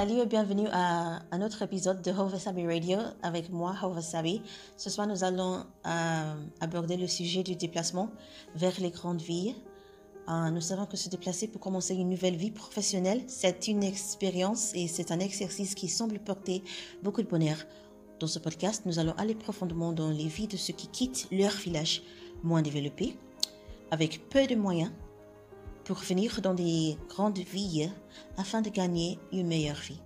Salut et bienvenue à un autre épisode de Hovasabi Radio avec moi, Hovasabi. Ce soir, nous allons euh, aborder le sujet du déplacement vers les grandes villes. Euh, nous savons que se déplacer pour commencer une nouvelle vie professionnelle, c'est une expérience et c'est un exercice qui semble porter beaucoup de bonheur. Dans ce podcast, nous allons aller profondément dans les vies de ceux qui quittent leur village moins développé, avec peu de moyens, pour venir dans des grandes villes afin de gagner une meilleure vie.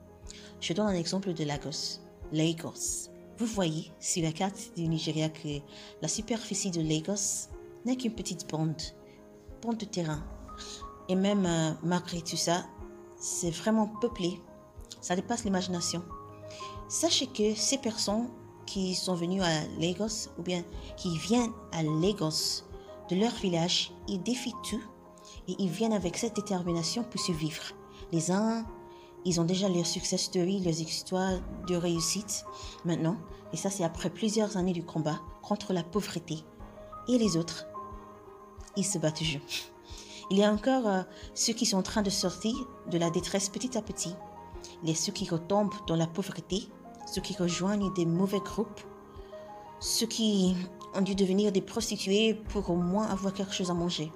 Je donne un exemple de Lagos. Lagos. Vous voyez sur la carte du Nigeria que la superficie de Lagos n'est qu'une petite bande, bande de terrain. Et même euh, malgré tout ça, c'est vraiment peuplé. Ça dépasse l'imagination. Sachez que ces personnes qui sont venues à Lagos ou bien qui viennent à Lagos de leur village, ils défient tout et ils viennent avec cette détermination pour survivre. Les uns, ils ont déjà leur success story, leurs histoires de réussite maintenant, et ça c'est après plusieurs années du combat contre la pauvreté. Et les autres, ils se battent toujours. Il y a encore euh, ceux qui sont en train de sortir de la détresse petit à petit, les ceux qui retombent dans la pauvreté, ceux qui rejoignent des mauvais groupes, ceux qui ont dû devenir des prostituées pour au moins avoir quelque chose à manger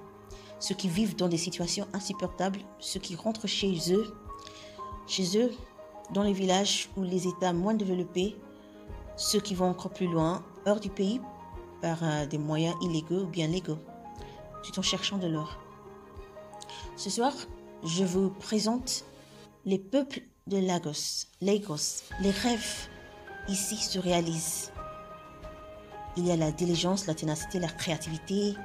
ceux qui vivent dans des situations insupportables, ceux qui rentrent chez eux, chez eux, dans les villages ou les États moins développés, ceux qui vont encore plus loin, hors du pays, par euh, des moyens illégaux ou bien légaux, tout en cherchant de l'or. Ce soir, je vous présente les peuples de Lagos. Lagos, les rêves ici se réalisent. Il y a la diligence, la ténacité, la créativité,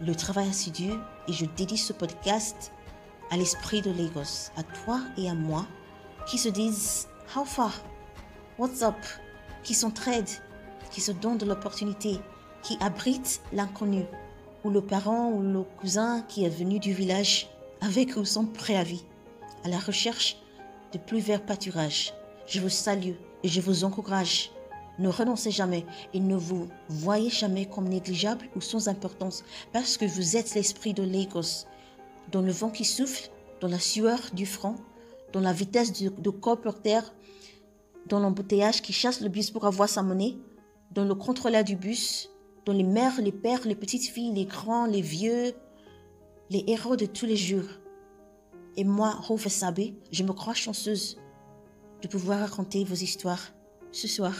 le travail assidu et je dédie ce podcast à l'esprit de Lagos, à toi et à moi, qui se disent How far? What's up? qui s'entraident, qui se donnent de l'opportunité, qui abritent l'inconnu, ou le parent ou le cousin qui est venu du village avec ou sans préavis, à la recherche de plus verts pâturages. Je vous salue et je vous encourage ne renoncez jamais et ne vous voyez jamais comme négligeable ou sans importance parce que vous êtes l'esprit de Lagos, dans le vent qui souffle, dans la sueur du front, dans la vitesse de, de terre, dans l'embouteillage qui chasse le bus pour avoir sa monnaie, dans le contrôleur du bus, dans les mères, les pères, les petites filles, les grands, les vieux, les héros de tous les jours. Et moi, Hove Sabe, je me crois chanceuse de pouvoir raconter vos histoires ce soir.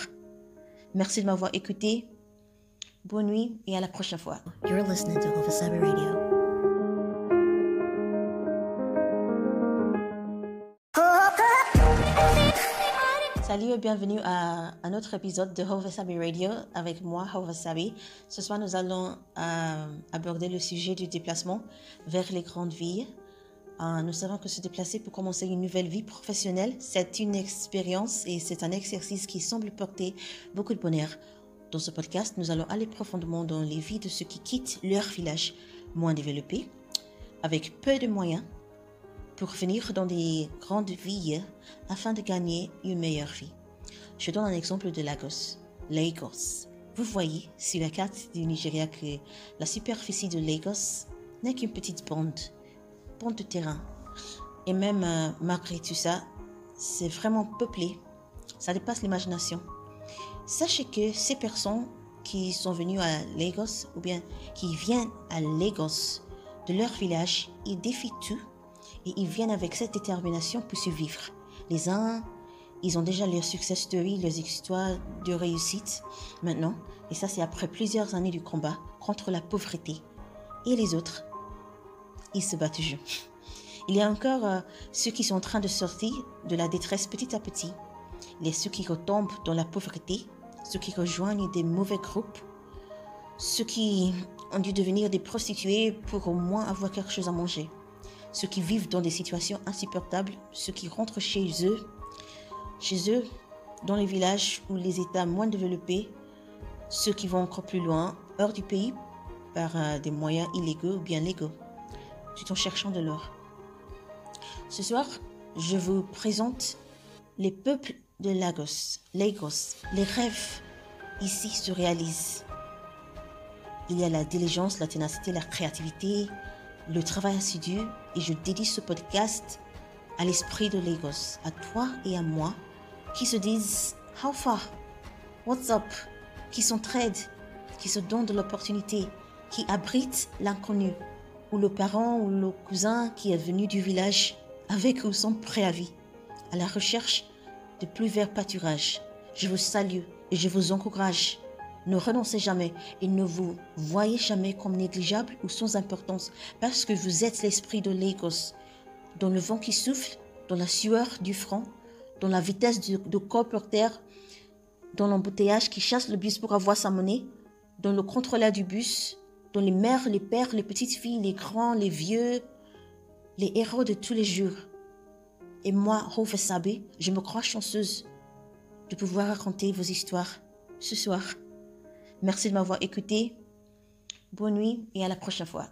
Merci de m'avoir écouté. Bonne nuit et à la prochaine fois. You're listening to Radio. Salut et bienvenue à un autre épisode de Hovasabi Radio avec moi, Hovasabi. Ce soir, nous allons euh, aborder le sujet du déplacement vers les grandes villes nous savons que se déplacer pour commencer une nouvelle vie professionnelle, c'est une expérience et c'est un exercice qui semble porter beaucoup de bonheur. Dans ce podcast, nous allons aller profondément dans les vies de ceux qui quittent leur village moins développé, avec peu de moyens, pour venir dans des grandes villes afin de gagner une meilleure vie. Je donne un exemple de Lagos. Lagos. Vous voyez sur la carte du Nigeria que la superficie de Lagos n'est qu'une petite bande de terrain. Et même euh, malgré tout ça, c'est vraiment peuplé. Ça dépasse l'imagination. Sachez que ces personnes qui sont venues à Lagos ou bien qui viennent à Lagos de leur village, ils défient tout et ils viennent avec cette détermination pour survivre. Les uns, ils ont déjà leur success story, leurs histoires de réussite maintenant. Et ça, c'est après plusieurs années du combat contre la pauvreté. Et les autres, ils se battent toujours. Il y a encore euh, ceux qui sont en train de sortir de la détresse petit à petit, les ceux qui retombent dans la pauvreté, ceux qui rejoignent des mauvais groupes, ceux qui ont dû devenir des prostituées pour au moins avoir quelque chose à manger, ceux qui vivent dans des situations insupportables, ceux qui rentrent chez eux, chez eux, dans les villages ou les États moins développés, ceux qui vont encore plus loin, hors du pays, par euh, des moyens illégaux ou bien légaux tout en cherchant de l'or. Ce soir, je vous présente les peuples de Lagos. Lagos, les rêves ici se réalisent. Il y a la diligence, la ténacité, la créativité, le travail assidu et je dédie ce podcast à l'esprit de Lagos, à toi et à moi, qui se disent How far? What's up? Qui s'entraident, qui se donnent de l'opportunité, qui abritent l'inconnu, ou le parent ou le cousin qui est venu du village avec ou sans préavis, à la recherche de plus verts pâturages. Je vous salue et je vous encourage. Ne renoncez jamais et ne vous voyez jamais comme négligeable ou sans importance parce que vous êtes l'esprit de Lagos, dans le vent qui souffle, dans la sueur du front, dans la vitesse de, de corps par terre, dans l'embouteillage qui chasse le bus pour avoir sa monnaie, dans le contrôleur du bus, dans les mères, les pères, les petites filles, les grands, les vieux, les héros de tous les jours. Et moi, Hove Sabe, je me crois chanceuse de pouvoir raconter vos histoires ce soir. Merci de m'avoir écouté. Bonne nuit et à la prochaine fois.